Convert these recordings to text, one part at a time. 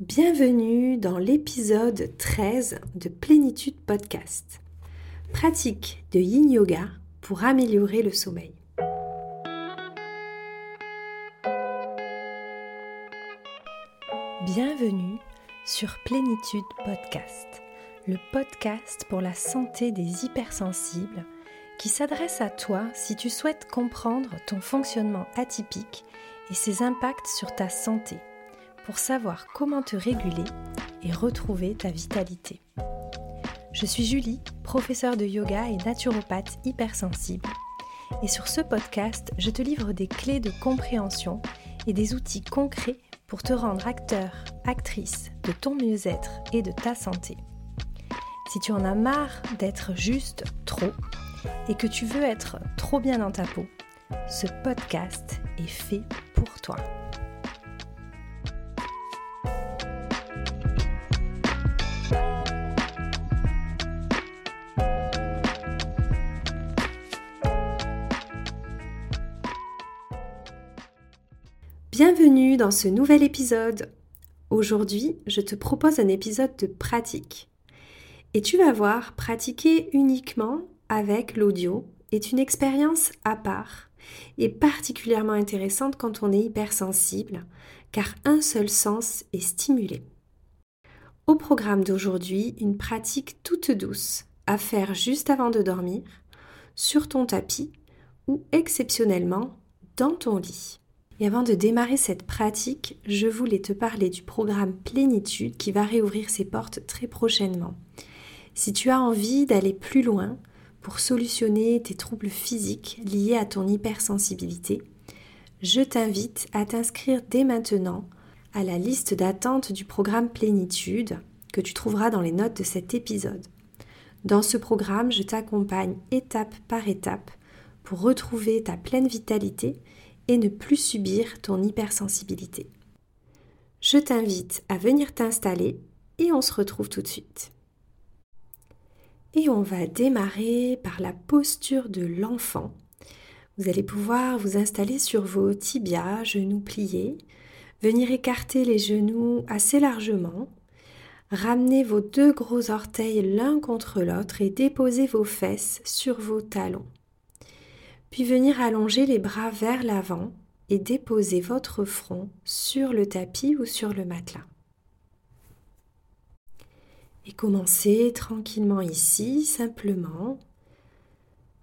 Bienvenue dans l'épisode 13 de Plénitude Podcast. Pratique de yin yoga pour améliorer le sommeil. Bienvenue sur Plénitude Podcast, le podcast pour la santé des hypersensibles qui s'adresse à toi si tu souhaites comprendre ton fonctionnement atypique et ses impacts sur ta santé pour savoir comment te réguler et retrouver ta vitalité. Je suis Julie, professeure de yoga et naturopathe hypersensible. Et sur ce podcast, je te livre des clés de compréhension et des outils concrets pour te rendre acteur, actrice de ton mieux-être et de ta santé. Si tu en as marre d'être juste trop et que tu veux être trop bien dans ta peau, ce podcast est fait pour toi. Dans ce nouvel épisode. Aujourd'hui, je te propose un épisode de pratique. Et tu vas voir, pratiquer uniquement avec l'audio est une expérience à part et particulièrement intéressante quand on est hypersensible, car un seul sens est stimulé. Au programme d'aujourd'hui, une pratique toute douce à faire juste avant de dormir, sur ton tapis ou exceptionnellement dans ton lit. Et avant de démarrer cette pratique, je voulais te parler du programme Plénitude qui va réouvrir ses portes très prochainement. Si tu as envie d'aller plus loin pour solutionner tes troubles physiques liés à ton hypersensibilité, je t'invite à t'inscrire dès maintenant à la liste d'attente du programme Plénitude que tu trouveras dans les notes de cet épisode. Dans ce programme, je t'accompagne étape par étape pour retrouver ta pleine vitalité et ne plus subir ton hypersensibilité. Je t'invite à venir t'installer et on se retrouve tout de suite. Et on va démarrer par la posture de l'enfant. Vous allez pouvoir vous installer sur vos tibias, genoux pliés, venir écarter les genoux assez largement, ramener vos deux gros orteils l'un contre l'autre et déposer vos fesses sur vos talons puis venir allonger les bras vers l'avant et déposer votre front sur le tapis ou sur le matelas. Et commencez tranquillement ici, simplement,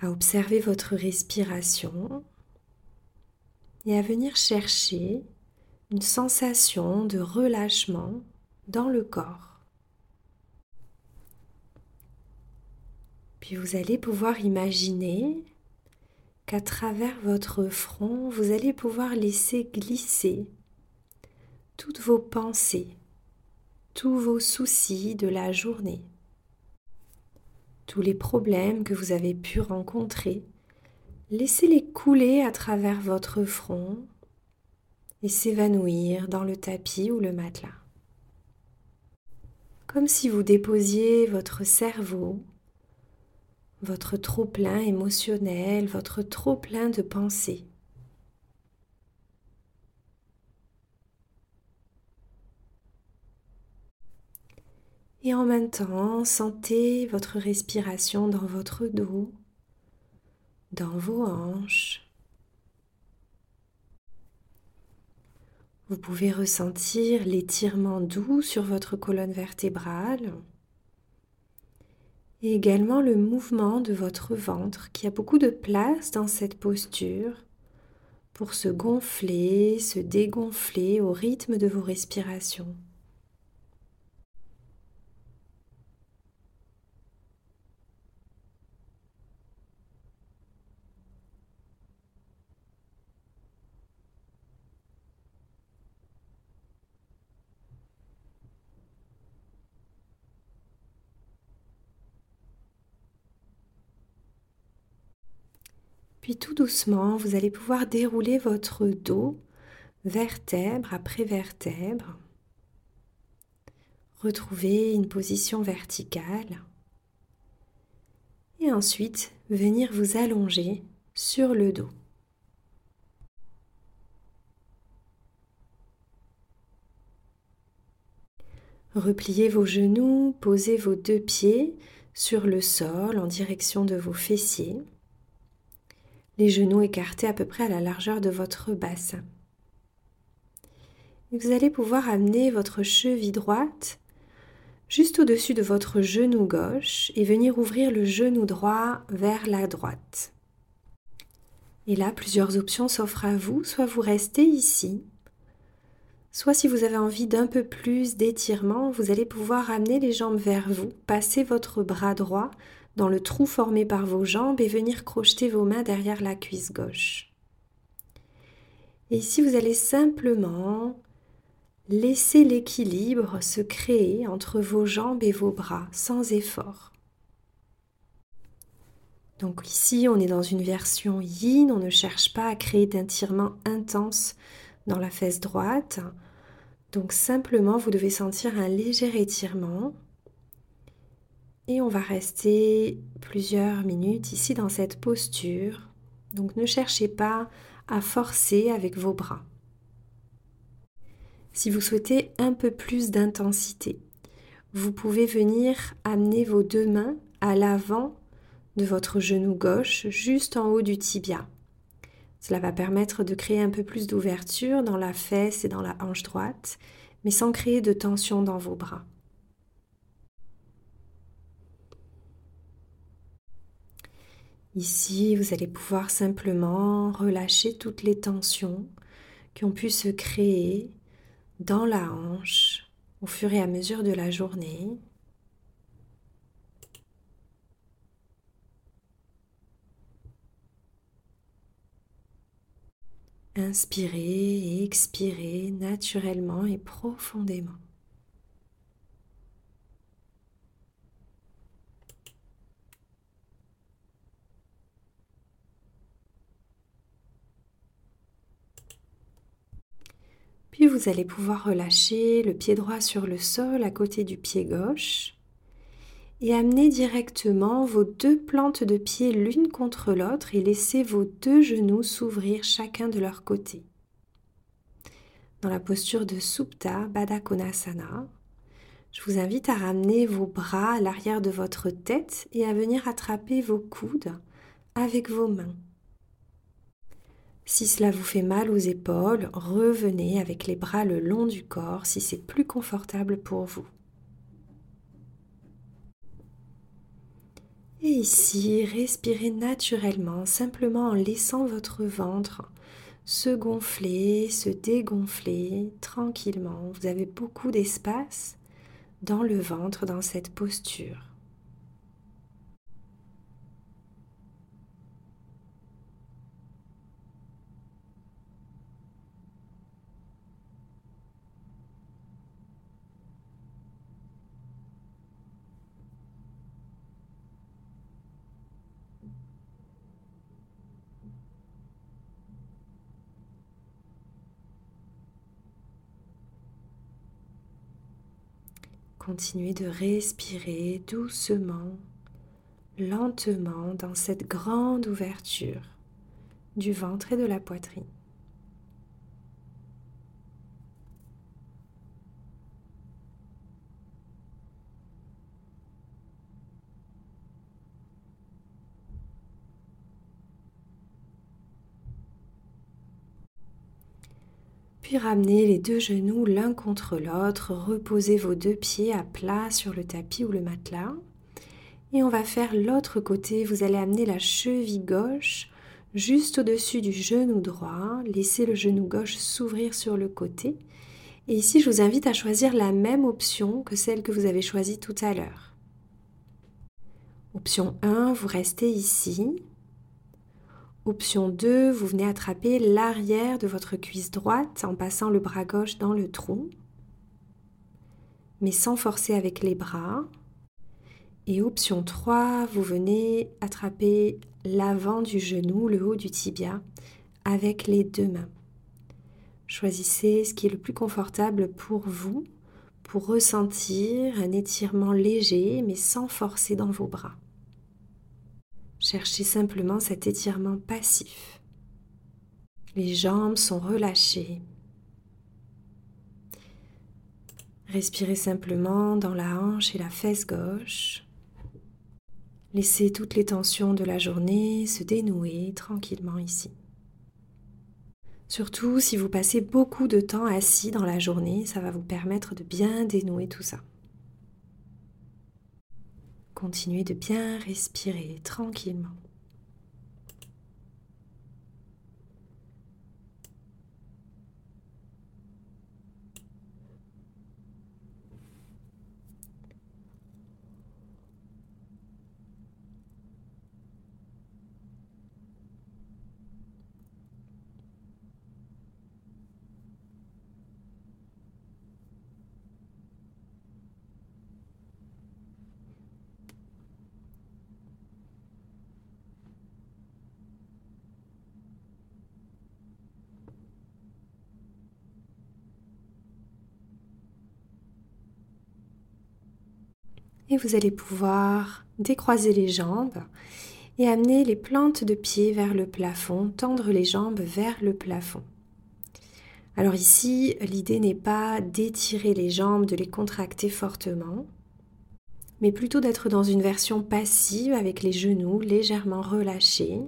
à observer votre respiration et à venir chercher une sensation de relâchement dans le corps. Puis vous allez pouvoir imaginer qu'à travers votre front, vous allez pouvoir laisser glisser toutes vos pensées, tous vos soucis de la journée, tous les problèmes que vous avez pu rencontrer. Laissez-les couler à travers votre front et s'évanouir dans le tapis ou le matelas. Comme si vous déposiez votre cerveau votre trop-plein émotionnel, votre trop-plein de pensées. Et en même temps, sentez votre respiration dans votre dos, dans vos hanches. Vous pouvez ressentir l'étirement doux sur votre colonne vertébrale et également le mouvement de votre ventre qui a beaucoup de place dans cette posture pour se gonfler, se dégonfler au rythme de vos respirations. Puis tout doucement, vous allez pouvoir dérouler votre dos vertèbre après vertèbre. Retrouver une position verticale. Et ensuite, venir vous allonger sur le dos. Repliez vos genoux, posez vos deux pieds sur le sol en direction de vos fessiers. Les genoux écartés à peu près à la largeur de votre bassin. Vous allez pouvoir amener votre cheville droite juste au-dessus de votre genou gauche et venir ouvrir le genou droit vers la droite. Et là, plusieurs options s'offrent à vous. Soit vous restez ici, soit si vous avez envie d'un peu plus d'étirement, vous allez pouvoir amener les jambes vers vous, passer votre bras droit dans le trou formé par vos jambes et venir crocheter vos mains derrière la cuisse gauche. Et ici, vous allez simplement Laissez l'équilibre se créer entre vos jambes et vos bras sans effort. Donc ici, on est dans une version yin, on ne cherche pas à créer d'un tirement intense dans la fesse droite. Donc simplement, vous devez sentir un léger étirement. Et on va rester plusieurs minutes ici dans cette posture. Donc ne cherchez pas à forcer avec vos bras. Si vous souhaitez un peu plus d'intensité, vous pouvez venir amener vos deux mains à l'avant de votre genou gauche, juste en haut du tibia. Cela va permettre de créer un peu plus d'ouverture dans la fesse et dans la hanche droite, mais sans créer de tension dans vos bras. Ici, vous allez pouvoir simplement relâcher toutes les tensions qui ont pu se créer dans la hanche au fur et à mesure de la journée. Inspirez et expirez naturellement et profondément. Puis vous allez pouvoir relâcher le pied droit sur le sol à côté du pied gauche et amener directement vos deux plantes de pied l'une contre l'autre et laisser vos deux genoux s'ouvrir chacun de leur côté. Dans la posture de Supta Baddha Konasana, je vous invite à ramener vos bras à l'arrière de votre tête et à venir attraper vos coudes avec vos mains. Si cela vous fait mal aux épaules, revenez avec les bras le long du corps si c'est plus confortable pour vous. Et ici, respirez naturellement, simplement en laissant votre ventre se gonfler, se dégonfler tranquillement. Vous avez beaucoup d'espace dans le ventre dans cette posture. Continuez de respirer doucement, lentement dans cette grande ouverture du ventre et de la poitrine. Puis ramenez les deux genoux l'un contre l'autre, reposez vos deux pieds à plat sur le tapis ou le matelas. Et on va faire l'autre côté, vous allez amener la cheville gauche juste au-dessus du genou droit, laissez le genou gauche s'ouvrir sur le côté. Et ici, je vous invite à choisir la même option que celle que vous avez choisie tout à l'heure. Option 1, vous restez ici. Option 2, vous venez attraper l'arrière de votre cuisse droite en passant le bras gauche dans le trou, mais sans forcer avec les bras. Et option 3, vous venez attraper l'avant du genou, le haut du tibia, avec les deux mains. Choisissez ce qui est le plus confortable pour vous, pour ressentir un étirement léger, mais sans forcer dans vos bras. Cherchez simplement cet étirement passif. Les jambes sont relâchées. respirez simplement dans la hanche et la fesse gauche. Laissez toutes les tensions de la journée se dénouer tranquillement ici. Surtout si vous passez beaucoup de temps assis dans la journée, ça va vous permettre de bien dénouer tout ça. Continuez de bien respirer tranquillement. Et vous allez pouvoir décroiser les jambes et amener les plantes de pied vers le plafond, tendre les jambes vers le plafond. Alors ici, l'idée n'est pas d'étirer les jambes, de les contracter fortement, mais plutôt d'être dans une version passive avec les genoux légèrement relâchés,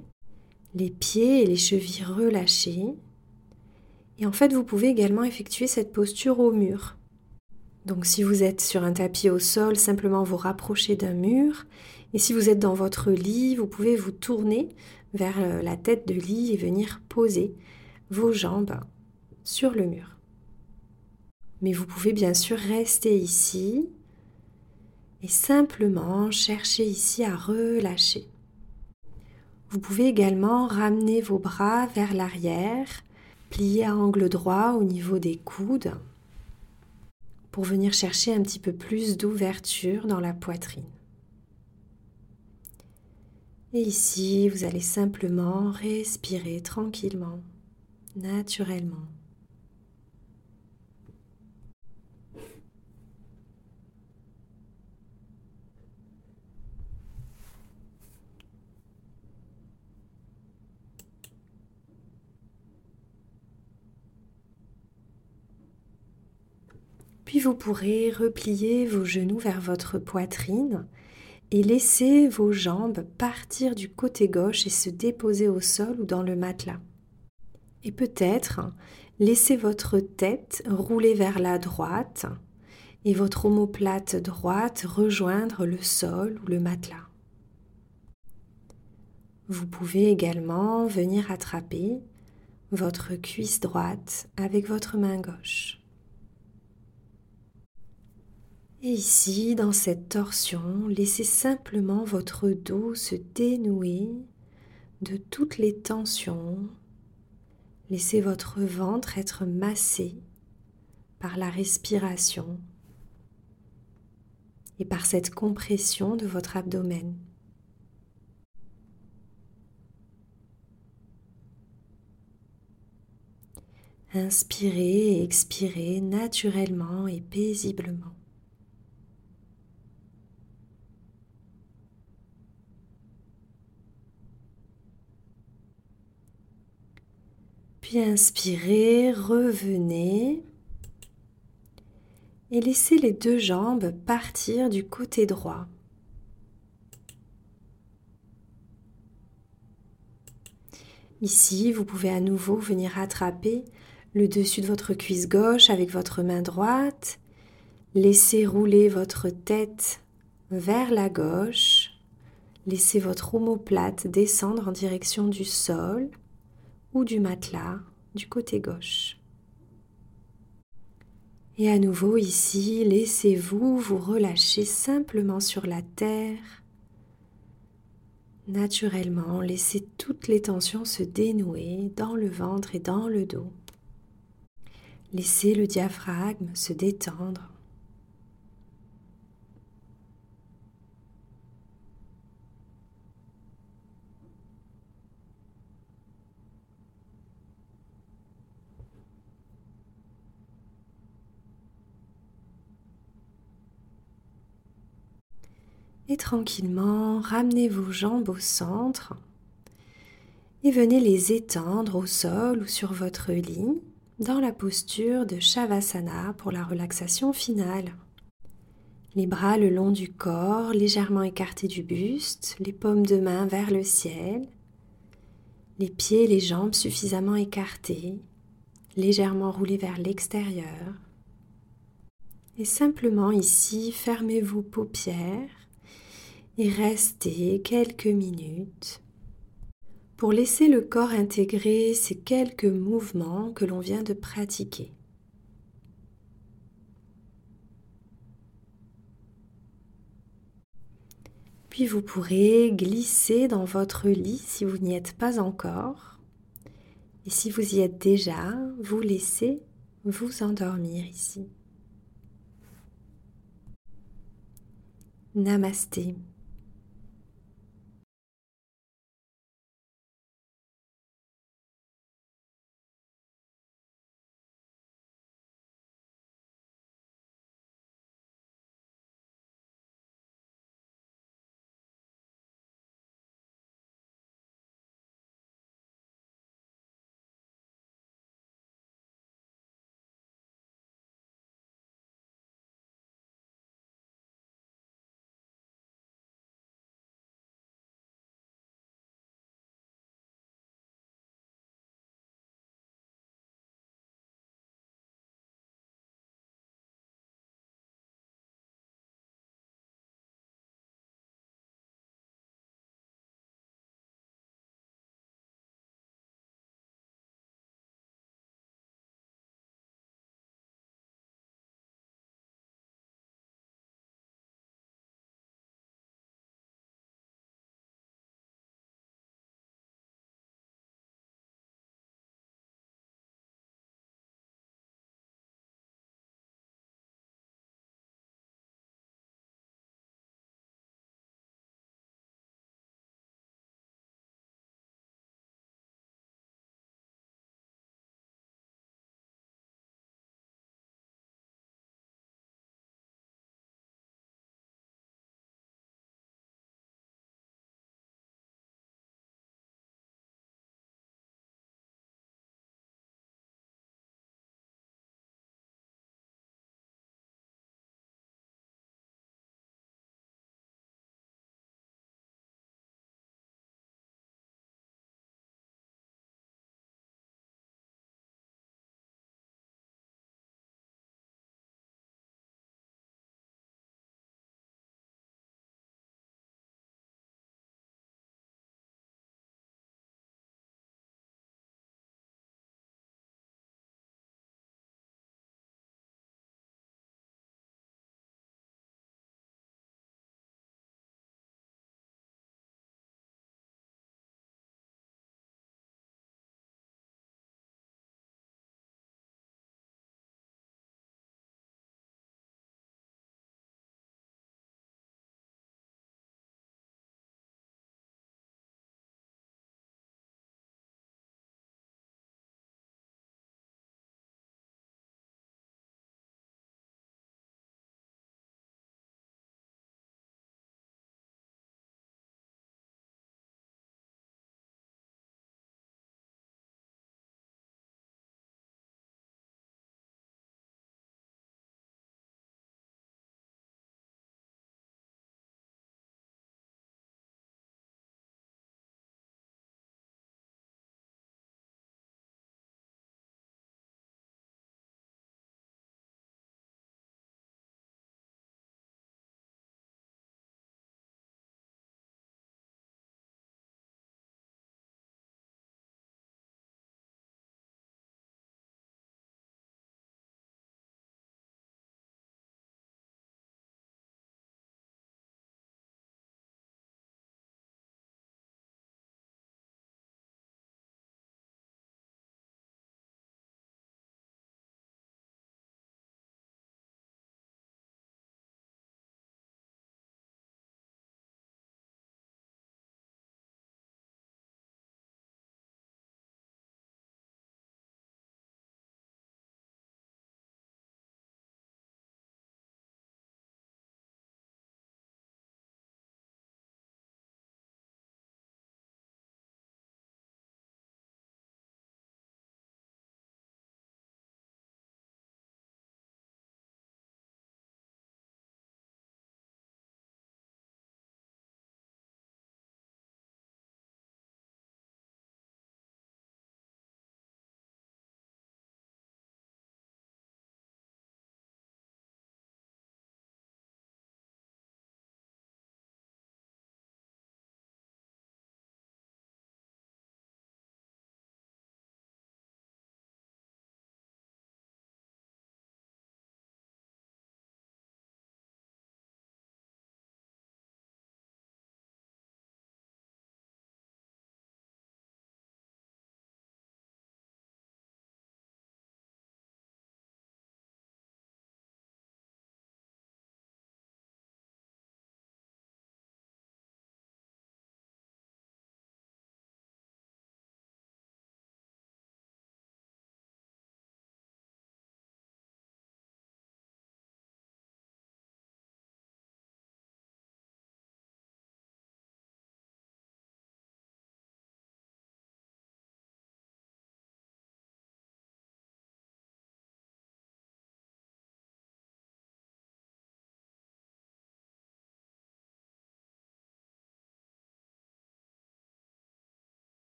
les pieds et les chevilles relâchés. Et en fait, vous pouvez également effectuer cette posture au mur. Donc si vous êtes sur un tapis au sol, simplement vous rapprochez d'un mur. Et si vous êtes dans votre lit, vous pouvez vous tourner vers euh, la tête de lit et venir poser vos jambes sur le mur. Mais vous pouvez bien sûr rester ici et simplement chercher ici à relâcher. Vous pouvez également ramener vos bras vers l'arrière, plier à angle droit au niveau des coudes pour venir chercher un petit peu plus d'ouverture dans la poitrine. Et ici, vous allez simplement respirer tranquillement, naturellement. Puis vous pourrez replier vos genoux vers votre poitrine et laisser vos jambes partir du côté gauche et se déposer au sol ou dans le matelas. Et peut-être laisser votre tête rouler vers la droite et votre omoplate droite rejoindre le sol ou le matelas. Vous pouvez également venir attraper votre cuisse droite avec votre main gauche. Et ici, dans cette torsion, laissez simplement votre dos se dénouer de toutes les tensions. Laissez votre ventre être massé par la respiration et par cette compression de votre abdomen. Inspirez et expirez naturellement et paisiblement. Puis inspirez, revenez et laissez les deux jambes partir du côté droit. Ici, vous pouvez à nouveau venir attraper le dessus de votre cuisse gauche avec votre main droite. Laissez rouler votre tête vers la gauche. Laissez votre omoplate descendre en direction du sol ou du matelas du côté gauche. Et à nouveau ici, laissez-vous vous relâcher simplement sur la terre. Naturellement, laissez toutes les tensions se dénouer dans le ventre et dans le dos. Laissez le diaphragme se détendre. Et tranquillement, ramenez vos jambes au centre et venez les étendre au sol ou sur votre lit, dans la posture de Shavasana pour la relaxation finale. Les bras le long du corps, légèrement écartés du buste, les paumes de main vers le ciel, les pieds et les jambes suffisamment écartés, légèrement roulés vers l'extérieur. Et simplement ici, fermez vos paupières et restez quelques minutes pour laisser le corps intégrer ces quelques mouvements que l'on vient de pratiquer. Puis vous pourrez glisser dans votre lit si vous n'y êtes pas encore. Et si vous y êtes déjà, vous laissez vous endormir ici. Namasté.